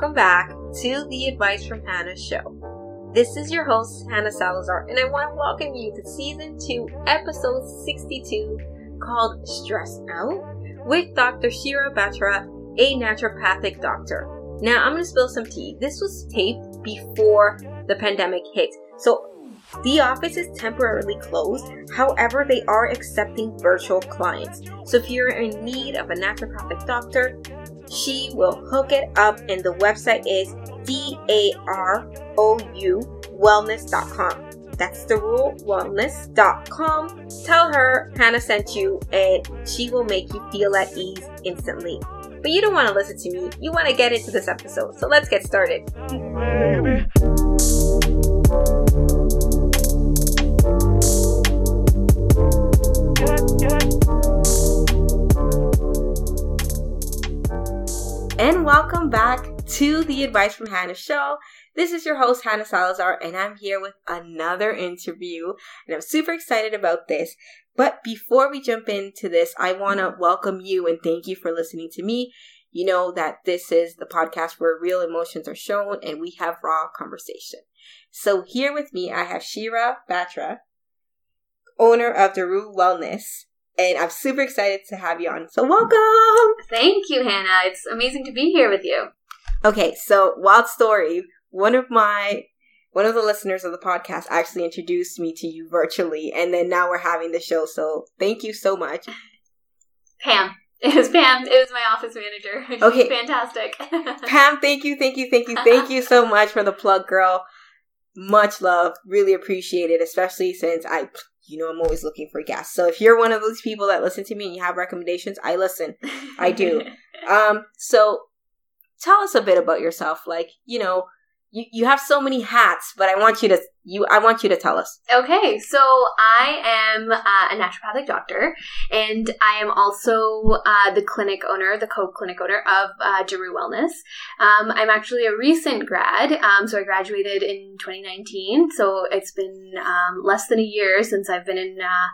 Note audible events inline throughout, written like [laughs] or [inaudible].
welcome back to the Advice from Hannah show. This is your host, Hannah Salazar, and I want to welcome you to season 2, episode 62, called Stress Out, with Dr. Shira Batra, a naturopathic doctor. Now, I'm going to spill some tea. This was taped before the pandemic hit, so the office is temporarily closed, however, they are accepting virtual clients. So if you're in need of a naturopathic doctor, she will hook it up, and the website is D A R O U wellness.com. That's. Tell her Hannah sent you, and she will make you feel at ease instantly. But you don't want to listen to me, you want to get into this episode. So let's get started. Baby. And welcome back to the Advice from Hannah show. This is your host, Hannah Salazar, and I'm here with another interview, and I'm super excited about this. But before we jump into this, I want to welcome you and thank you for listening to me. You know that this is the podcast where real emotions are shown and we have raw conversation. So here with me, I have Shira Batra, owner of Darou Wellness, and I'm super excited to have you on. So welcome. Thank you, Hannah. It's amazing to be here with you. Okay, so wild story. One of my one of the listeners of the podcast actually introduced me to you virtually, and then now we're having the show. So thank you so much, Pam. [laughs] It was Pam. It was my office manager. [laughs] okay, fantastic. [laughs] Pam, thank you, thank you, thank you, thank you so much for the plug, girl. Much love. Really appreciate it, especially since I you know I'm always looking for guests. So if you're one of those people that listen to me and you have recommendations, I listen. I do. [laughs] um so tell us a bit about yourself. Like, you know, you, you have so many hats, but I want you to you I want you to tell us. Okay, so I am uh, a naturopathic doctor, and I am also uh, the clinic owner, the co-clinic owner of uh, Wellness. Um, I'm actually a recent grad, um, so I graduated in 2019. So it's been um, less than a year since I've been in uh,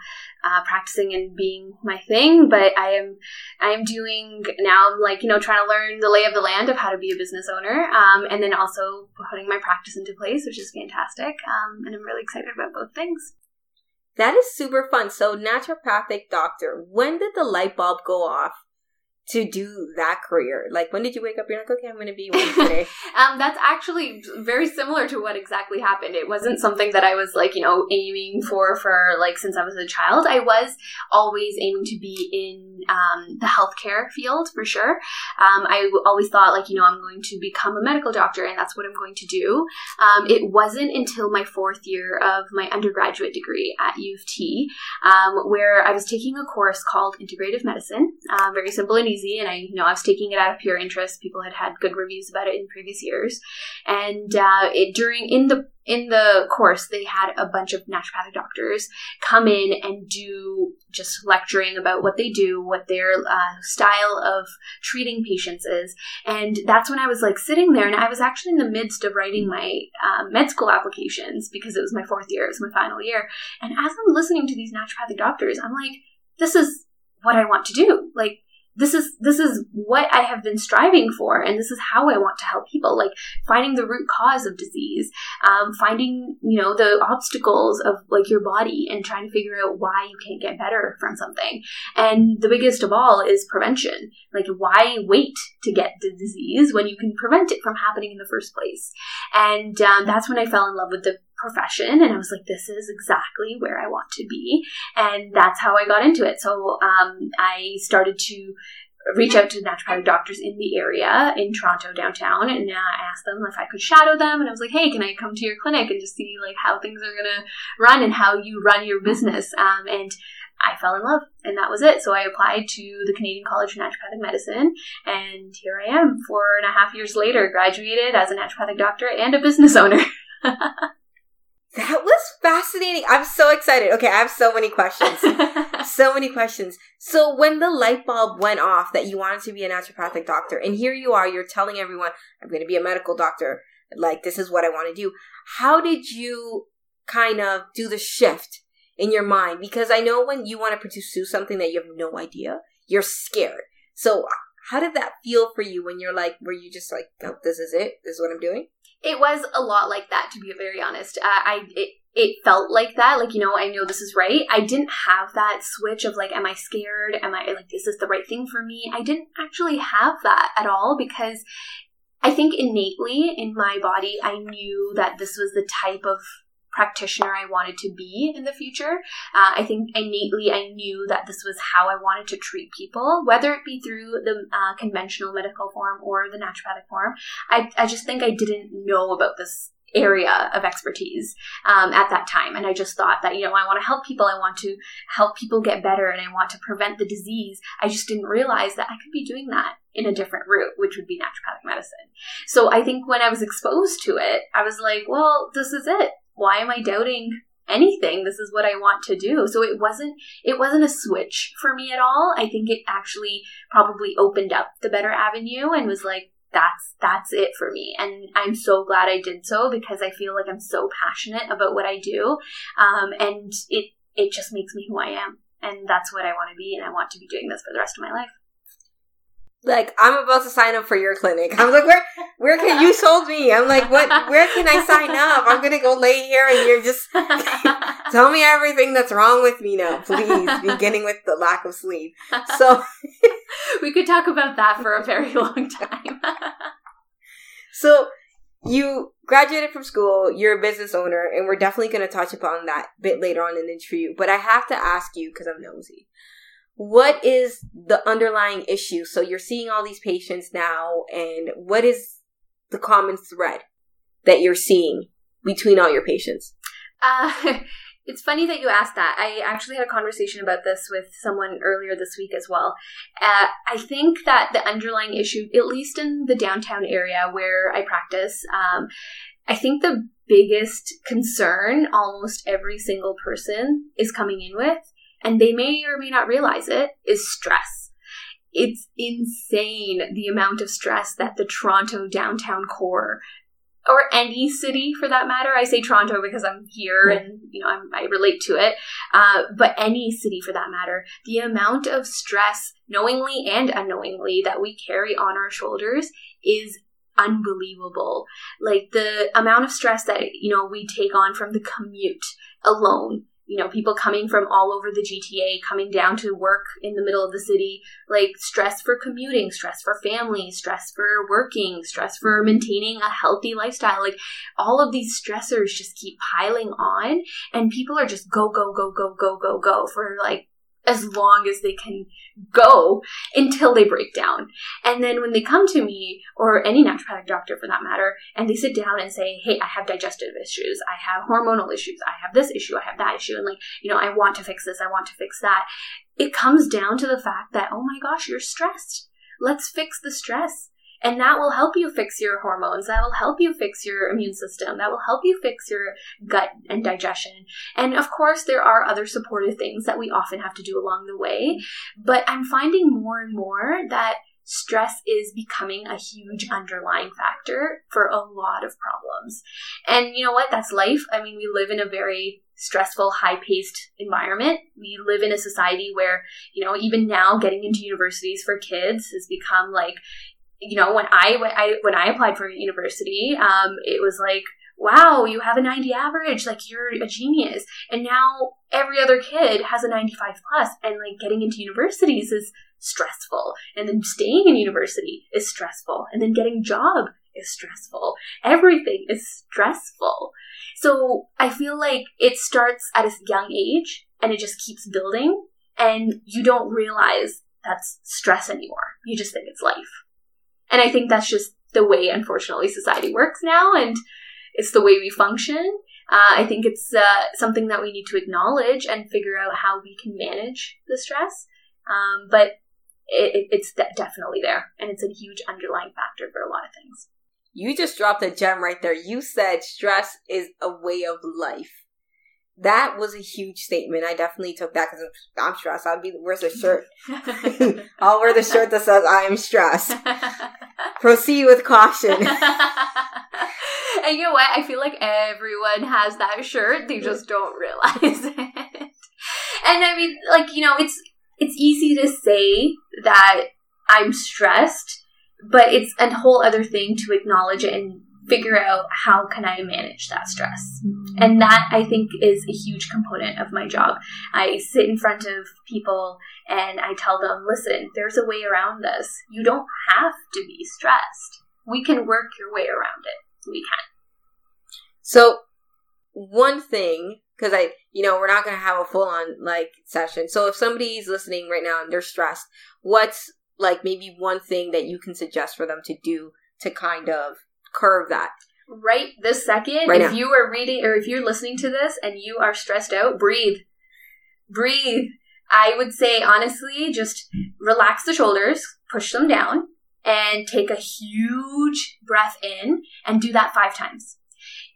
uh, practicing and being my thing, but I am I am doing now. I'm like you know trying to learn the lay of the land of how to be a business owner, um, and then also putting my practice into place, which is fantastic. Um, Um, and I'm really excited about both things. That is super fun. So, naturopathic doctor, when did the light bulb go off to do that career? Like, when did you wake up? You're like, okay, I'm going to be one [laughs] today. um, that's actually very similar to what exactly happened. It wasn't something that I was like, you know, aiming for for like since I was a child. I was always aiming to be in um, the healthcare field for sure. Um, I always thought like, you know, I'm going to become a medical doctor and that's what I'm going to do. Um, it wasn't until my fourth year of my undergraduate degree at U of T um, where I was taking a course called Integrative Medicine. Uh, very simple and easy, and I, you know, I was taking it out of pure interest. People had had good reviews about it in previous years, and uh, it during in the in the course they had a bunch of naturopathic doctors come in and do just lecturing about what they do, what their uh, style of treating patients is, and that's when I was like sitting there, and I was actually in the midst of writing my uh, med school applications because it was my fourth year, it was my final year, and as I'm listening to these naturopathic doctors, I'm like, this is what I want to do. Like, this is this is what I have been striving for, and this is how I want to help people. Like finding the root cause of disease, um, finding you know the obstacles of like your body, and trying to figure out why you can't get better from something. And the biggest of all is prevention. Like why wait to get the disease when you can prevent it from happening in the first place? And um, that's when I fell in love with the profession and I was like, this is exactly where I want to be. And that's how I got into it. So um, I started to reach out to naturopathic doctors in the area in Toronto downtown and uh, I asked them if I could shadow them and I was like hey can I come to your clinic and just see like how things are gonna run and how you run your business um, and I fell in love and that was it so I applied to the Canadian College of Naturopathic Medicine and here I am four and a half years later graduated as a naturopathic doctor and a business owner [laughs] That was fascinating. I'm so excited. Okay, I have so many questions. [laughs] so many questions. So when the light bulb went off that you wanted to be a naturopathic doctor, and here you are, you're telling everyone, I'm going to be a medical doctor. Like, this is what I want to do. How did you kind of do the shift in your mind? Because I know when you want to pursue something that you have no idea, you're scared. So how did that feel for you when you're like, were you just like, nope, this is it, this is what I'm doing? It was a lot like that, to be very honest. Uh, I it, it felt like that, like you know, I know this is right. I didn't have that switch of like, am I scared? Am I like, is this the right thing for me? I didn't actually have that at all because I think innately in my body, I knew that this was the type of practitioner I wanted to be in the future. Uh, I think innately I knew that this was how I wanted to treat people, whether it be through the uh, conventional medical form or the naturopathic form. I, I just think I didn't know about this area of expertise um, at that time. And I just thought that, you know, I want to help people. I want to help people get better and I want to prevent the disease. I just didn't realize that I could be doing that in a different route, which would be naturopathic medicine. So I think when I was exposed to it, I was like, well, this is it why am I doubting anything? This is what I want to do. So it wasn't it wasn't a switch for me at all. I think it actually probably opened up the better avenue and was like that's that's it for me and i'm so glad i did so because i feel like i'm so passionate about what i do um, and it it just makes me who i am and that's what i want to be and i want to be doing this for the rest of my life like I'm about to sign up for your clinic. I'm like, where where can you [laughs] sold me? I'm like, what where can I sign up? I'm gonna go lay here and you're just [laughs] tell me everything that's wrong with me now, please. Beginning with the lack of sleep. So [laughs] we could talk about that for a very long time. so you graduated from school, you're a business owner, and we're definitely gonna touch upon that bit later on in the interview. But I have to ask you, because I'm nosy what is the underlying issue? So you're seeing all these patients now, and what is the common thread that you're seeing between all your patients? Uh, [laughs] it's funny that you asked that. I actually had a conversation about this with someone earlier this week as well. Uh, I think that the underlying issue, at least in the downtown area where I practice, um, I think the biggest concern almost every single person is coming in with and they may or may not realize it, is stress. It's insane the amount of stress that the Toronto downtown core or any city for that matter. I say Toronto because I'm here and you know I'm, i relate to it. Uh, but any city for that matter, the amount of stress, knowingly and unknowingly, that we carry on our shoulders is unbelievable. Like the amount of stress that you know we take on from the commute alone you know, people coming from all over the GTA, coming down to work in the middle of the city, like stress for commuting, stress for family, stress for working, stress for maintaining a healthy lifestyle. Like all of these stressors just keep piling on and people are just go, go, go, go, go, go, go for like as long as they can go until they break down. And then when they come to me, or any naturopathic doctor for that matter, and they sit down and say, Hey, I have digestive issues, I have hormonal issues, I have this issue, I have that issue, and like, you know, I want to fix this, I want to fix that. It comes down to the fact that, oh my gosh, you're stressed. Let's fix the stress. And that will help you fix your hormones. That will help you fix your immune system. That will help you fix your gut and digestion. And of course, there are other supportive things that we often have to do along the way. But I'm finding more and more that stress is becoming a huge underlying factor for a lot of problems. And you know what? That's life. I mean, we live in a very stressful, high paced environment. We live in a society where, you know, even now getting into universities for kids has become like, you know, when I when I when I applied for university, um, it was like, wow, you have a 90 average, like you're a genius. And now every other kid has a 95 plus, and like getting into universities is stressful, and then staying in university is stressful, and then getting job is stressful. Everything is stressful. So I feel like it starts at a young age, and it just keeps building, and you don't realize that's stress anymore. You just think it's life. And I think that's just the way, unfortunately, society works now, and it's the way we function. Uh, I think it's uh, something that we need to acknowledge and figure out how we can manage the stress. Um, but it, it's de- definitely there, and it's a huge underlying factor for a lot of things. You just dropped a gem right there. You said stress is a way of life that was a huge statement. I definitely took that because I'm stressed. I'll be where's the shirt? [laughs] I'll wear the shirt that says I am stressed. [laughs] Proceed with caution. [laughs] and you know what? I feel like everyone has that shirt. They just don't realize it. And I mean, like you know, it's it's easy to say that I'm stressed, but it's a whole other thing to acknowledge it and figure out how can I manage that stress. Mm-hmm. And that I think is a huge component of my job. I sit in front of people and I tell them, listen, there's a way around this. You don't have to be stressed. We can work your way around it. We can. So, one thing, because I, you know, we're not going to have a full on like session. So, if somebody's listening right now and they're stressed, what's like maybe one thing that you can suggest for them to do to kind of curve that? Right this second, right if now. you are reading or if you're listening to this and you are stressed out, breathe. Breathe. I would say honestly, just relax the shoulders, push them down, and take a huge breath in and do that five times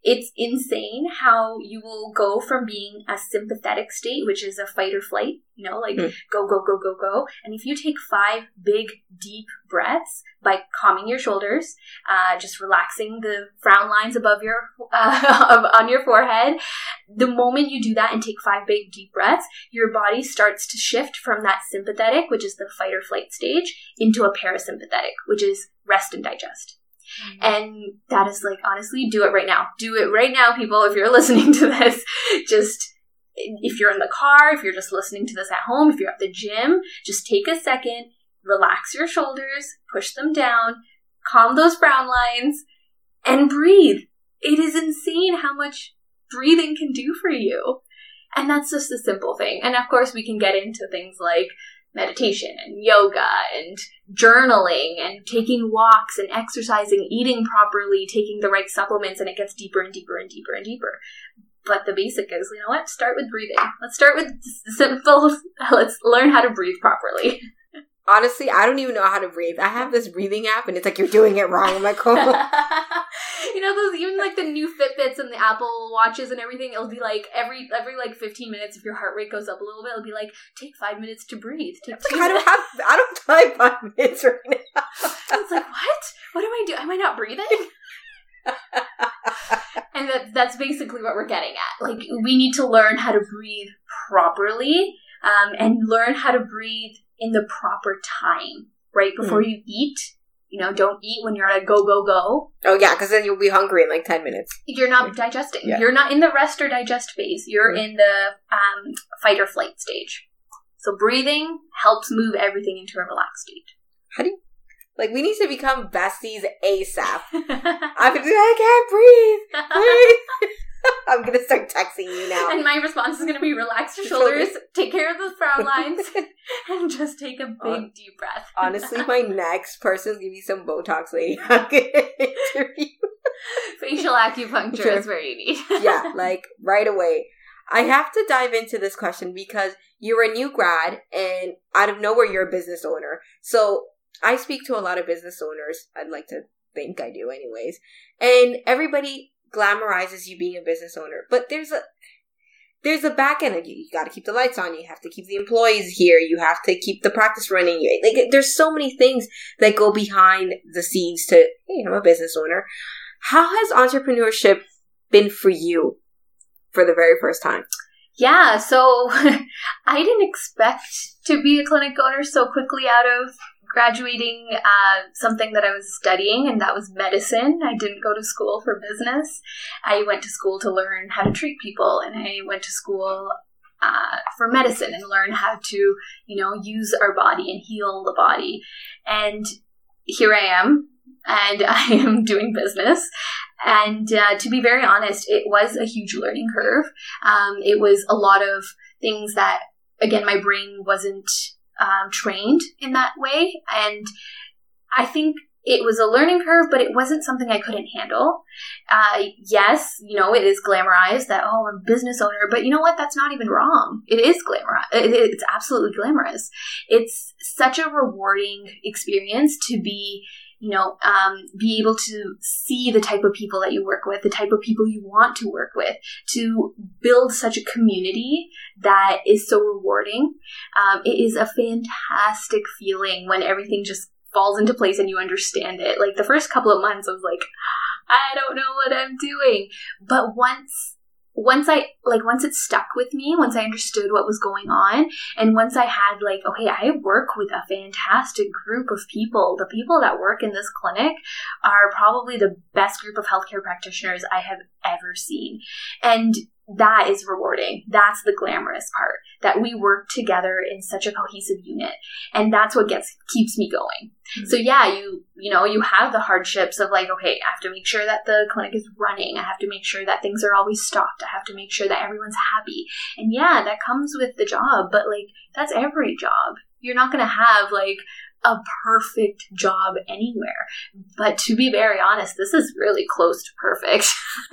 it's insane how you will go from being a sympathetic state, which is a fight or flight, you know, like mm. go, go, go, go, go. And if you take five big, deep breaths by calming your shoulders, uh, just relaxing the frown lines above your, [laughs] uh, [laughs] on your forehead, the moment you do that and take five big, deep breaths, your body starts to shift from that sympathetic, which is the fight or flight stage, into a parasympathetic, which is rest and digest. Mm-hmm. And that is like, honestly, do it right now. Do it right now, people. If you're [laughs] listening to this, just if you're in the car, if you're just listening to this at home, if you're at the gym, just take a second, relax your shoulders, push them down, calm those brown lines, and breathe. It is insane how much breathing can do for you. And that's just a simple thing. And of course, we can get into things like meditation and yoga and journaling and taking walks and exercising, eating properly, taking the right supplements, and it gets deeper and deeper and deeper and deeper. But the basic is, you know what? Start with breathing. Let's start with [laughs] simple. Let's learn how to breathe properly. Honestly, I don't even know how to breathe. I have this breathing app, and it's like you're doing it wrong. I'm like, oh. [laughs] you know those even like the new Fitbits and the Apple watches and everything. It'll be like every every like 15 minutes, if your heart rate goes up a little bit, it'll be like take five minutes to breathe. Take two I don't have. I don't have five [laughs] minutes right now. it's like what? What am I doing? Am I not breathing? and that that's basically what we're getting at. Like we need to learn how to breathe properly um, and learn how to breathe in the proper time, right before mm. you eat. You know, don't eat when you're at a go go go. Oh yeah, because then you'll be hungry in like ten minutes. You're not digesting. Yeah. You're not in the rest or digest phase. You're mm. in the um, fight or flight stage. So breathing helps move everything into a relaxed state. How do you like we need to become besties ASAP. [laughs] I'm like, I can't breathe. breathe. [laughs] [laughs] I'm gonna start texting you now. And my response is gonna be relax your [laughs] shoulders, take care of those frown lines, [laughs] and just take a big deep breath. honestly, my next person's give me some Botox lady. I'm gonna interview. Facial acupuncture sure. is where you need. yeah, like right away. I have to dive into this question because you're a new grad and out of nowhere you're a business owner. So I speak to a lot of business owners. I'd like to think I do anyways. And everybody glamorizes you being a business owner, but there's a there's a back end. Of you, you got to keep the lights on. You have to keep the employees here. You have to keep the practice running. You, Like there's so many things that go behind the scenes to hey, I'm a business owner. How has entrepreneurship been for you for the very first time? Yeah, so [laughs] I didn't expect to be a clinic owner so quickly out of graduating uh, something that I was studying, and that was medicine. I didn't go to school for business. I went to school to learn how to treat people, and I went to school uh, for medicine and learn how to, you know, use our body and heal the body. And here I am, and [laughs] I am doing business. And uh, to be very honest, it was a huge learning curve. Um, it was a lot of things that, again, my brain wasn't um, trained in that way. And I think it was a learning curve, but it wasn't something I couldn't handle. Uh, yes, you know, it is glamorized that, oh, I'm a business owner, but you know what? That's not even wrong. It is glamorous. it's absolutely glamorous. It's such a rewarding experience to be you know, um, be able to see the type of people that you work with, the type of people you want to work with, to build such a community that is so rewarding. Um, it is a fantastic feeling when everything just falls into place and you understand it. Like the first couple of months, I was like, I don't know what I'm doing. But once once I like once it stuck with me, once I understood what was going on, and once I had like, okay, I work with a fantastic group of people. The people that work in this clinic are probably the best group of healthcare practitioners I have ever seen. And that is rewarding. That's the glamorous part that we work together in such a cohesive unit. And that's what gets, keeps me going. Mm-hmm. So yeah, you, you know, you have the hardships of like, okay, I have to make sure that the clinic is running. I have to make sure that things are always stocked. I have to make sure that everyone's happy. And yeah, that comes with the job, but like, that's every job. You're not going to have like, a perfect job anywhere. But to be very honest, this is really close to perfect. [laughs]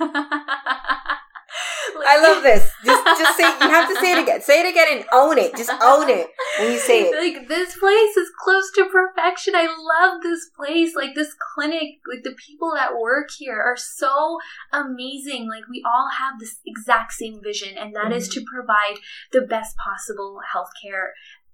like, I love this. [laughs] Just just say you have to say it again. Say it again and own it. Just own it when you say it. Like this place is close to perfection. I love this place. Like this clinic, like the people that work here are so amazing. Like we all have this exact same vision and that mm-hmm. is to provide the best possible healthcare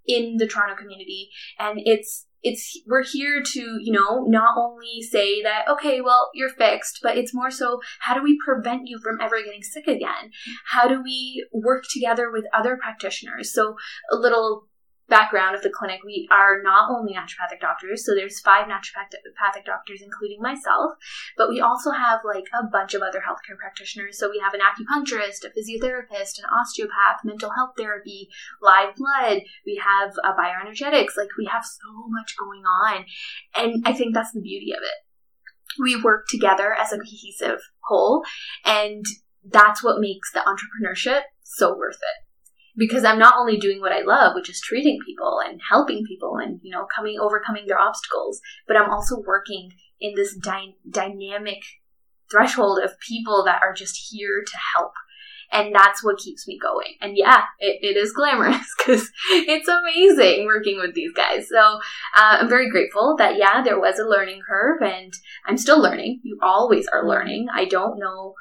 in the Toronto community. And it's it's we're here to you know not only say that okay well you're fixed but it's more so how do we prevent you from ever getting sick again how do we work together with other practitioners so a little background of the clinic, we are not only naturopathic doctors, so there's five naturopathic doctors, including myself, but we also have like a bunch of other healthcare practitioners. So we have an acupuncturist, a physiotherapist, an osteopath, mental health therapy, live blood. We have a bioenergetics. Like we have so much going on, and I think that's the beauty of it. We work together as a cohesive whole, and that's what makes the entrepreneurship so worth it because I'm not only doing what I love, which is treating people and helping people and you know coming overcoming their obstacles, but I'm also working in this dy- dynamic threshold of people that are just here to help. And that's what keeps me going. And yeah, it, it is glamorous [laughs] because it's amazing working with these guys. So uh, I'm very grateful that, yeah, there was a learning curve and I'm still learning. You always are learning. I don't know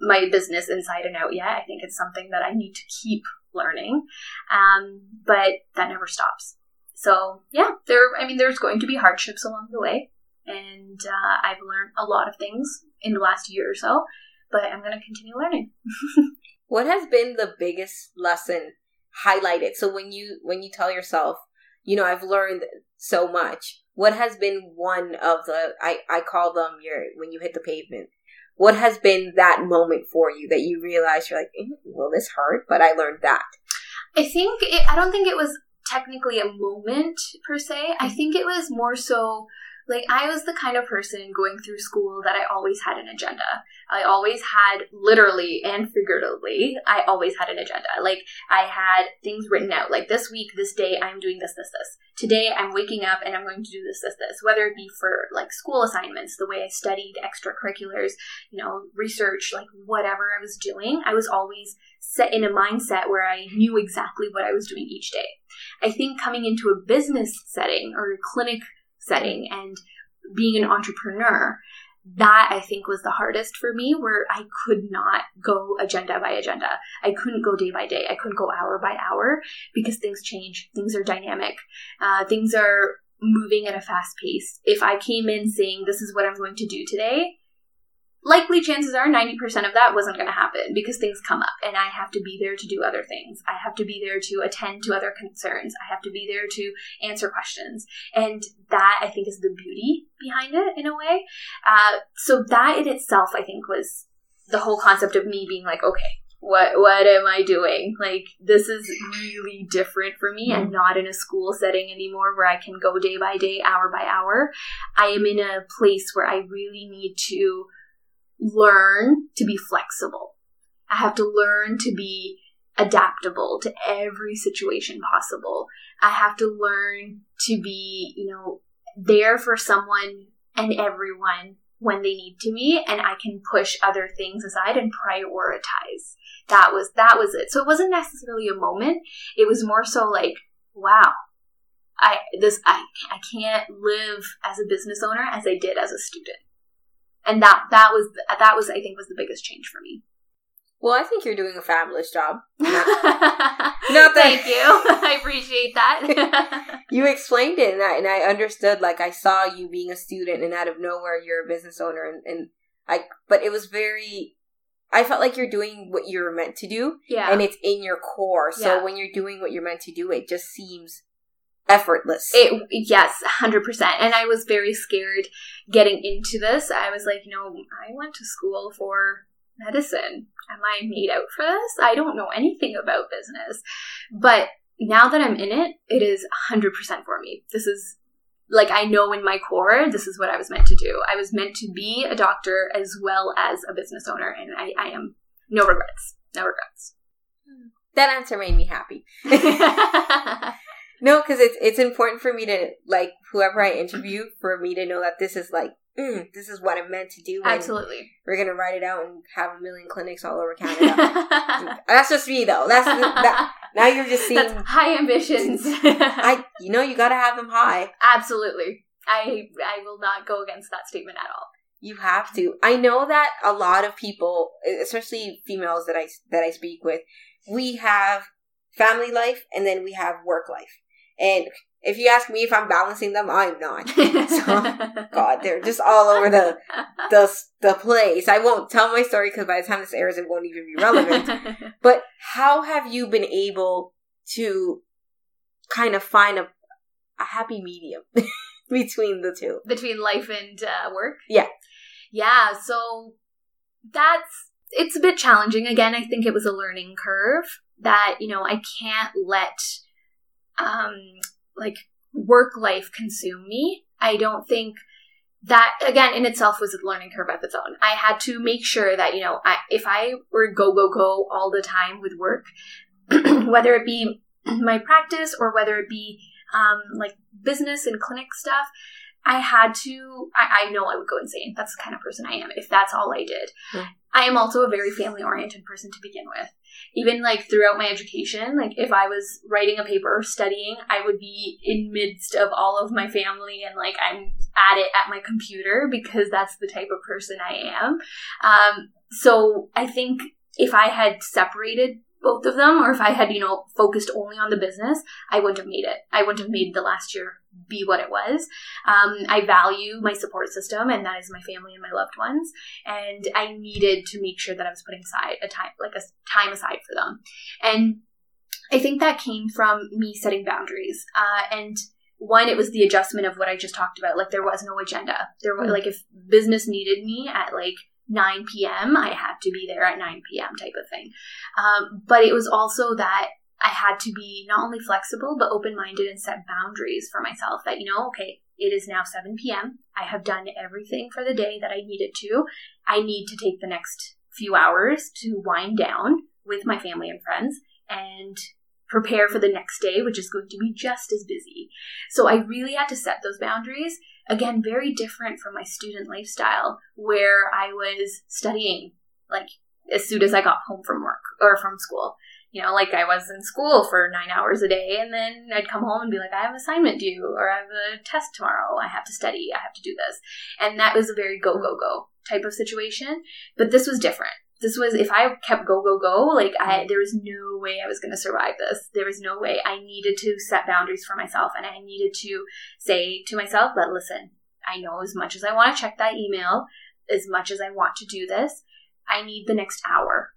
my business inside and out yet. I think it's something that I need to keep learning. Um, but that never stops. So yeah, there. I mean, there's going to be hardships along the way, and uh, I've learned a lot of things in the last year or so. But I'm going to continue learning. [laughs] what has been the biggest lesson highlighted? So when you when you tell yourself, you know, I've learned so much. What has been one of the I I call them your when you hit the pavement what has been that moment for you that you realize you're like, mm, well, this hurt, but I learned that? I think it, I don't think it was technically a moment per se. I mm-hmm. think it was more so like I was the kind of person going through school that I always had an agenda. I always had literally and figuratively, I always had an agenda. Like I had things written out. Like this week, this day, I'm doing this, this, this. Today, I'm waking up and I'm going to do this, this, this. Whether it be for like school assignments, the way I studied extracurriculars, you know, research, like whatever I was doing, I was always set in a mindset where I knew exactly what I was doing each day. I think coming into a business setting or a clinic setting and being an entrepreneur, that I think was the hardest for me, where I could not go agenda by agenda. I couldn't go day by day. I couldn't go hour by hour because things change. Things are dynamic. Uh, things are moving at a fast pace. If I came in saying, this is what I'm going to do today, likely chances are 90% of that wasn't going to happen because things come up and I have to be there to do other things. I have to be there to attend to other concerns. I have to be there to answer questions. And that I think is the beauty behind it in a way. Uh, so that in itself, I think was the whole concept of me being like, okay, what what am I doing? Like this is really different for me. I'm not in a school setting anymore where I can go day by day, hour by hour. I am in a place where I really need to learn to be flexible. I have to learn to be adaptable to every situation possible. I have to learn to be, you know, there for someone and everyone when they need to be and I can push other things aside and prioritize. That was that was it. So it wasn't necessarily a moment. It was more so like, wow. I this I I can't live as a business owner as I did as a student and that that was that was I think was the biggest change for me. Well, I think you're doing a fabulous job. [laughs] Not, not that, Thank you. [laughs] I appreciate that. [laughs] you explained it, and I, and I understood. Like I saw you being a student, and out of nowhere, you're a business owner, and, and I. But it was very I felt like you're doing what you're meant to do, Yeah. and it's in your core. So Yeah. when you're doing what you're meant to do, it just seems effortless. It yes, hundred percent. And I was very scared getting into this. I was like, you know, I went to school for medicine. Am I made out for this? I don't know anything about business. But now that I'm in it, it is hundred percent for me. This is like I know in my core this is what I was meant to do. I was meant to be a doctor as well as a business owner, and I, I am no regrets. No regrets. that answer made me happy. [laughs] [laughs] No, because it's it's important for me to like whoever I interview for me to know that this is like mm, this is what I'm meant to do. Absolutely. we're gonna write it out and have a million clinics all over Canada. [laughs] That's just me though. That's that, now you're just seeing. That's high ambitions. I you know you gotta have them high. Absolutely. I I will not go against that statement at all. You have to. I know that a lot of people, especially females that I that I speak with, we have family life and then we have work life. And if you ask me if I'm balancing them, I'm not. [laughs] God, they're just all over the the the place. I won't tell my story because by the time this airs, it won't even be relevant. [laughs] but how have you been able to kind of find a a happy medium [laughs] between the two? Between life and uh, work? Yeah. Yeah, so that's it's a bit challenging. Again, I think it was a learning curve that, you know, I can't let um like work life consume me. I don't think that again in itself was a learning curve of its own. I had to make sure that you know I, if I were go go go all the time with work, [clears throat] whether it be my practice or whether it be um, like business and clinic stuff, I had to. I, I know I would go insane. That's the kind of person I am. If that's all I did, Hmm. I am also a very family oriented person to begin with even like throughout my education like if i was writing a paper or studying i would be in midst of all of my family and like i'm at it at my computer because that's the type of person i am um, so i think if i had separated both of them or if i had you know focused only on the business i wouldn't have made it i wouldn't have made the last year be what it was um, i value my support system and that is my family and my loved ones and I needed to make sure that I was putting aside a time, like a time aside for them. And I think that came from me setting boundaries. Uh, and one, it was the adjustment of what I just talked about. Like there was no agenda. There was Mm. like if business needed me at like 9 p.m., I had to be there at 9 p.m. type of thing. Um, but it was also that I had to be not only flexible but open minded and set boundaries for myself. That you know, okay, it is now 7 p.m. I have done everything for the day that I needed to. I need to take the next few hours to wind down with my family and friends and prepare for the next day, which is going to be just as busy. So I really had to set those boundaries. Again, very different from my student lifestyle where I was studying like as soon as I got home from work or from school. You know, like I was in school for nine hours a day, and then I'd come home and be like, I have an assignment due, or I have a test tomorrow, I have to study, I have to do this. And that was a very go, go, go type of situation. But this was different. This was, if I kept go, go, go, like I, mm-hmm. there was no way I was going to survive this. There was no way. I needed to set boundaries for myself, and I needed to say to myself that, listen, I know as much as I want to check that email, as much as I want to do this, I need the next hour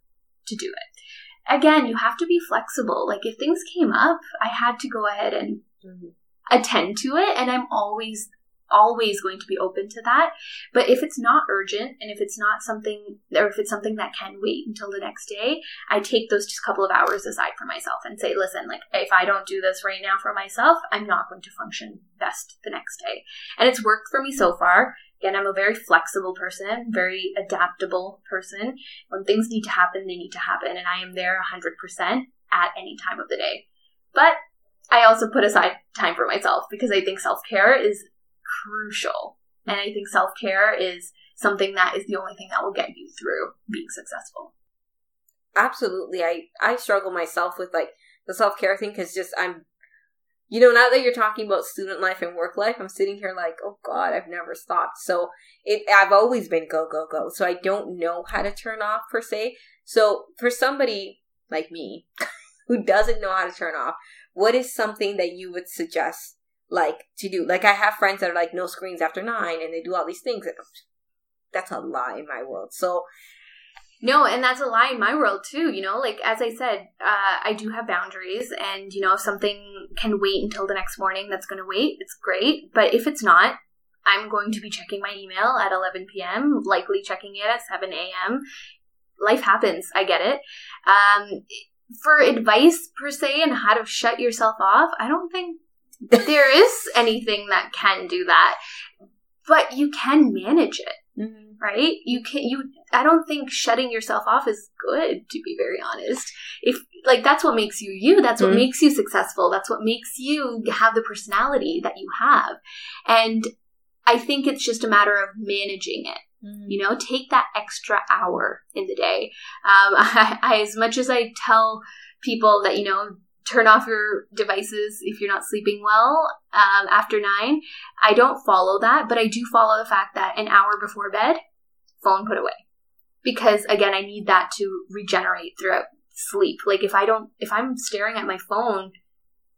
to do it again, you have to be flexible. Like if things came up, I had to go ahead and mm-hmm. attend to it, and I'm always always going to be open to that. But if it's not urgent and if it's not something or if it's something that can wait until the next day, I take those just couple of hours aside for myself and say, listen, like if I don't do this right now for myself, I'm not going to function best the next day. And it's worked for me so far. Again, I'm a very flexible person, very adaptable person. When things need to happen, they need to happen. And I am there 100% at any time of the day. But I also put aside time for myself because I think self care is crucial. And I think self care is something that is the only thing that will get you through being successful. Absolutely. I I struggle myself with like the self care thing because just I'm, you know, now that you're talking about student life and work life, I'm sitting here like, oh God, I've never stopped. So it I've always been go go go. So I don't know how to turn off per se. So for somebody like me [laughs] who doesn't know how to turn off, what is something that you would suggest like to do? Like I have friends that are like no screens after nine and they do all these things. And that's a lie in my world. So No, and that's a lie in my world too. You know, like as I said, uh, I do have boundaries, and you know, if something can wait until the next morning, that's going to wait. It's great, but if it's not, I'm going to be checking my email at 11 p.m. Likely checking it at 7 a.m. Life happens. I get it. Um, for advice per se and how to shut yourself off, I don't think there is anything that can do that, but you can manage it. Mm-hmm right? You can't, you I don't think shutting yourself off is good to be very honest. If like that's what makes you you, that's what mm-hmm. makes you successful, that's what makes you have the personality that you have. And I think it's just a matter of managing it. Mm-hmm. You know, take that extra hour in the day. Um, [laughs] I, I, as much as I tell people that you know turn off your devices if you're not sleeping well um, after nine. I don't follow that, but I do follow the fact that an hour before bed, phone put away. Because again, I need that to regenerate throughout sleep. Like if I don't, if I'm staring at my phone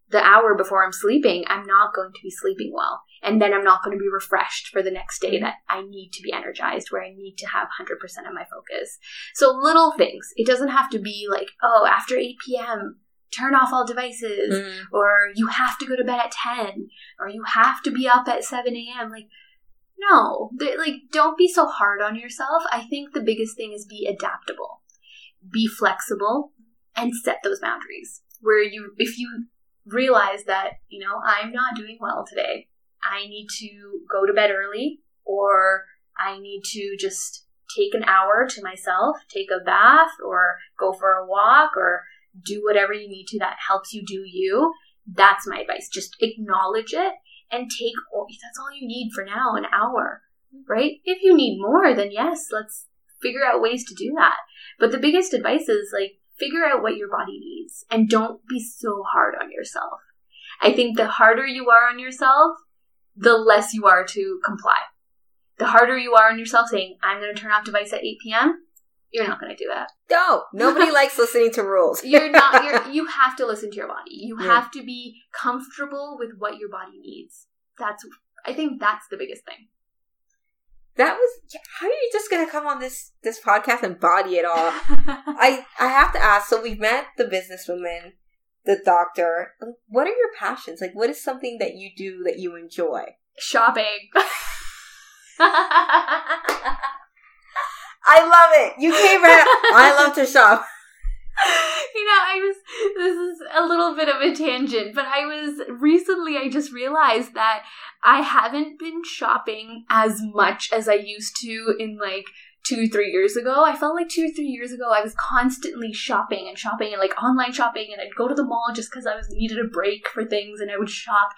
the hour before I'm sleeping, I'm not going to be sleeping well. And then I'm not going to be refreshed for the next day that I need to be energized, where I need to have 100% of my focus. So little things. It doesn't have to be like, oh, after 8 p.m., turn off all devices, mm. or you have to go to bed at 10, or you have to be up at 7 a.m. Like, no, like don't be so hard on yourself. I think the biggest thing is be adaptable. Be flexible and set those boundaries. Where you if you realize that, you know, I'm not doing well today. I need to go to bed early or I need to just take an hour to myself, take a bath or go for a walk or do whatever you need to that helps you do you. That's my advice. Just acknowledge it and take that's all you need for now an hour right if you need more then yes let's figure out ways to do that but the biggest advice is like figure out what your body needs and don't be so hard on yourself i think the harder you are on yourself the less you are to comply the harder you are on yourself saying i'm going to turn off device at 8 p.m you're not going to do that. No, nobody [laughs] likes listening to rules. you're not. [laughs] You're, you have to listen to your body. You yeah. have to be comfortable with what your body needs. That's. I think that's the biggest thing. That was. How are you just going to come on this this podcast and body it all? [laughs] I I have to ask. So we've met the businesswoman, the doctor. What are your passions? Like, what is something that you do that you enjoy? Shopping. I love it. You came right. [laughs] I love to shop. You know, I was. This is a little bit of a tangent, but I was recently. I just realized that I haven't been shopping as much as I used to in like two, three years ago. I felt like two, three years ago, I was constantly shopping and shopping and like online shopping, and I'd go to the mall just because I was needed a break for things, and I would shop.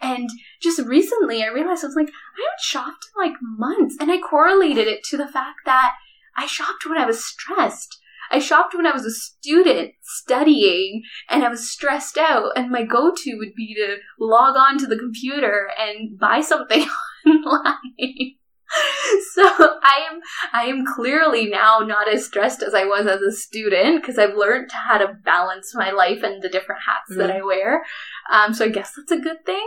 And just recently, I realized I was like, I haven't shopped in like months, and I correlated it to the fact that I shopped when I was stressed. I shopped when I was a student studying and I was stressed out, and my go to would be to log on to the computer and buy something [laughs] online. so I am I am clearly now not as stressed as I was as a student because I've learned how to balance my life and the different hats mm. that I wear. Um, so I guess that's a good thing.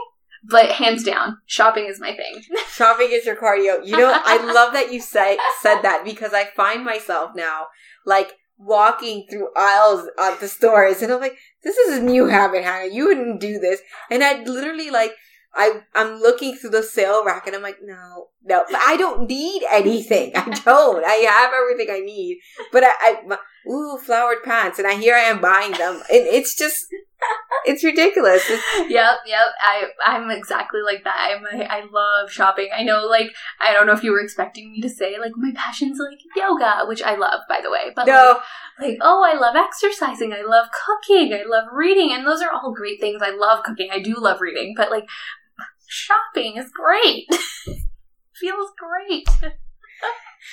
But hands down, shopping is my thing. [laughs] shopping is your cardio. You know, I [laughs] love that you say said that because I find myself now like walking through aisles of the stores and I'm like, this is a new habit, Hannah. You wouldn't do this. And I'd literally like I I'm looking through the sale rack and I'm like, no, no, but I don't need anything. I don't. I have everything I need. But I, I ooh, flowered pants, and I here I am buying them, and it's just it's ridiculous. It's- [laughs] yep, yep. I I'm exactly like that. I'm a, I love shopping. I know, like I don't know if you were expecting me to say like my passion's like yoga, which I love, by the way. But no. like, like oh, I love exercising. I love cooking. I love reading, and those are all great things. I love cooking. I do love reading, but like shopping is great. [laughs] Feels great. [laughs]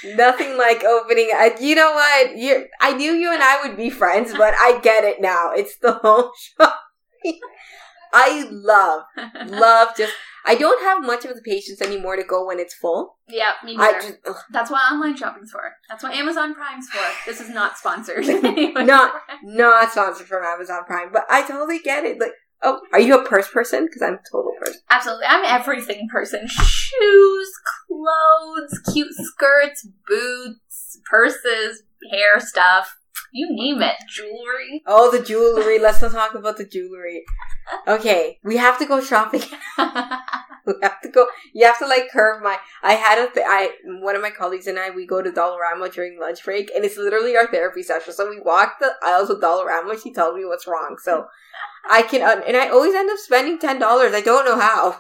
Nothing like opening. You know what? You, I knew you and I would be friends, but I get it now. It's the whole show. [laughs] I love, love just. I don't have much of the patience anymore to go when it's full. Yeah, me neither. Just, That's what online shopping's for. That's what Amazon Prime's for. This is not sponsored. [laughs] [laughs] not not sponsored from Amazon Prime, but I totally get it. Like Oh, are you a purse person? Because I'm a total purse. Absolutely. I'm everything person. Shoes, clothes, cute skirts, boots, purses, hair stuff, you name it, jewelry. Oh, the jewelry. Let's not talk about the jewelry. Okay, we have to go shopping. [laughs] we have to go. You have to like curve my. I had a. Th- I one of my colleagues and I we go to Dollarama during lunch break, and it's literally our therapy session. So we walk the aisles of Dollarama. She tells me what's wrong. So I can, uh, and I always end up spending ten dollars. I don't know how.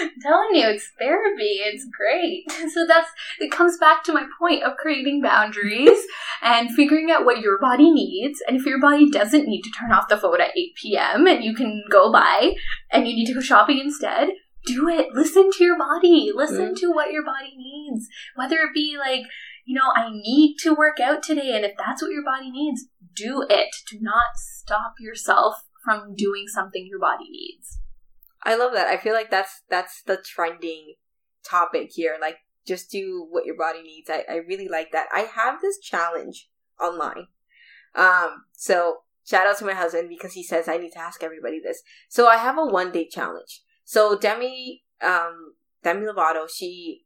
I'm [laughs] telling you, it's therapy. It's great. [laughs] So that's it. Comes back to my point of creating boundaries [laughs] and figuring out what your body needs. And if your body doesn't need to turn off the phone at eight p.m. and you can go by and you need to go shopping instead, do it. Listen to your body. Listen Mm. to what your body needs. Whether it be like, you know, I need to work out today, and if that's what your body needs, do it. Do not stop yourself from doing something your body needs. I love that. I feel like that's that's the trending topic here. Like just do what your body needs. I, I really like that. I have this challenge online. Um so shout out to my husband because he says I need to ask everybody this. So I have a one day challenge. So Demi um Demi Lovato, she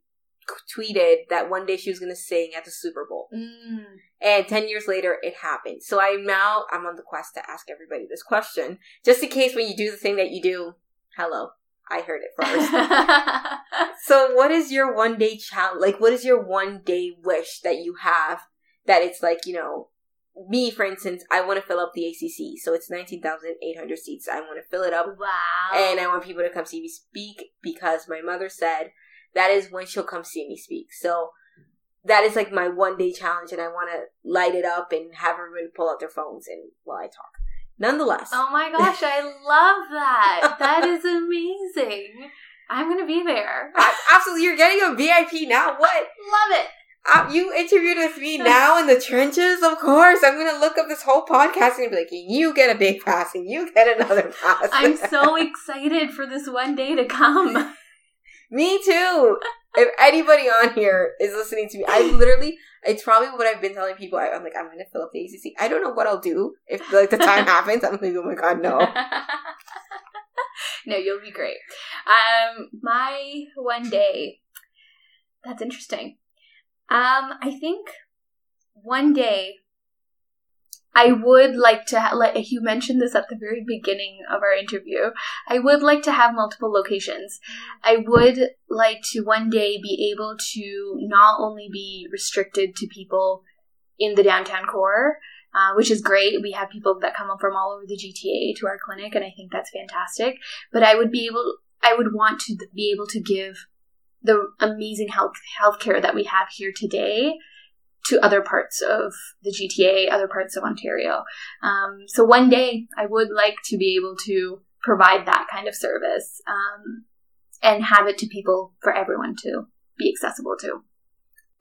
tweeted that one day she was gonna sing at the Super Bowl. Mm. And 10 years later, it happened. So I'm now, I'm on the quest to ask everybody this question. Just in case when you do the thing that you do, hello, I heard it first. [laughs] [laughs] so what is your one day challenge? Like, what is your one day wish that you have that it's like, you know, me, for instance, I want to fill up the ACC. So it's 19,800 seats. I want to fill it up wow. and I want people to come see me speak because my mother said that is when she'll come see me speak. So that is like my one day challenge, and I want to light it up and have everybody pull out their phones and while I talk. Nonetheless, oh my gosh, I love that. [laughs] That is amazing. I'm gonna be there. Absolutely, you're getting a VIP now. What? Love it. Uh, you interviewed with me now in the trenches? Of course, I'm gonna look up this whole podcast and be like, you get a big pass and you get another pass. I'm so [laughs] excited for this one day to come. Me too. if anybody on here is listening to me, I [laughs] literally, it's probably what I've been telling people. I, I'm like, I'm going to fill up the ACC. I don't know what I'll do if like the time [laughs] happens. I'm like, oh my god, no. no, you'll be great. Um, my one day. That's interesting. Um, I think one day I would like to, ha- like you mentioned this at the very beginning of our interview. I would like to have multiple locations. I would like to one day be able to not only be restricted to people in the downtown core, uh, which is great. We have people that come from all over the GTA to our clinic, and I think that's fantastic. But I would be able, I would want to be able to give the amazing health healthcare that we have here today to other parts of the GTA, other parts of Ontario. Um, so one day, I would like to be able to provide that kind of service um, and have it to people for everyone to be accessible to.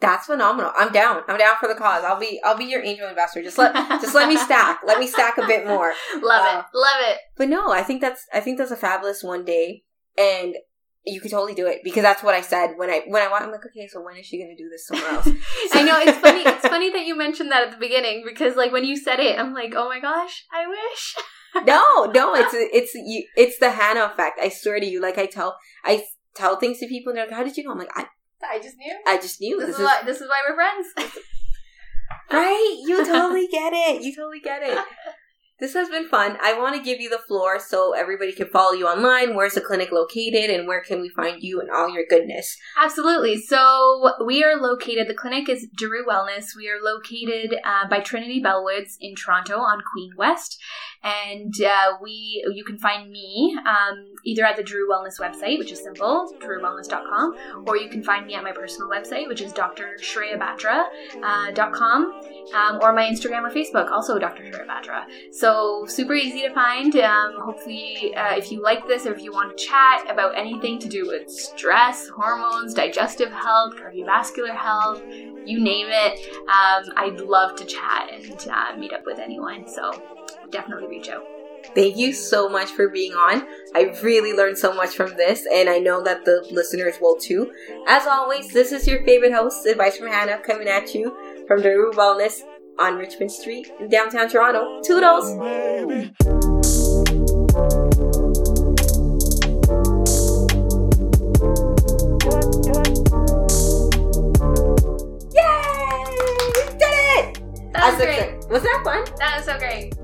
That's phenomenal. I'm down. I'm down for the cause. I'll be, I'll be your angel investor. Just let, just let me [laughs] stack. Let me stack a bit more. Love Uh, it. Love it. But no, I think that's, I think that's a fabulous one day, and you could totally do it because that's what I said when I, when I went. I'm like, okay, so when is she going to do this somewhere else? [laughs] I know it's funny. It's [laughs] funny that you mentioned that at the beginning because, like, when you said it, I'm like, oh my gosh, I wish. [laughs] no, no, it's it's you, it's the Hannah effect. I swear to you. Like I tell, I tell things to people, and they're like, "How did you know?" I'm like, "I, I just knew. I just knew This, this, is is why. This is why we're friends. right. You totally get it. You totally get it." This has been fun. I want to give you the floor so everybody can follow you online. Where's the clinic located, and where can we find you and all your goodness? Absolutely. So we are located. The clinic is Darou Wellness. We are located uh, by Trinity Bellwoods in Toronto on Queen West, and uh, we you can find me um, either at the Darou Wellness website, which is simple, darouwellness.com, or you can find me at my personal website, which is drshreya.batra.com, uh, um, or my Instagram or Facebook, also Dr. Shreya. So super easy to find. Um, hopefully, uh, if you like this or if you want to chat about anything to do with stress, hormones, digestive health, cardiovascular health, you name it, um, I'd love to chat and uh, meet up with anyone. So definitely reach out. Thank you so much for being on. I really learned so much from this, and I know that the listeners will too. As always, this is your favorite host, Advice from Hannah, coming at you from Darou Wellness on Richmond Street in downtown Toronto. Toodles! Oh, baby. That was great. Was that fun? That was so great.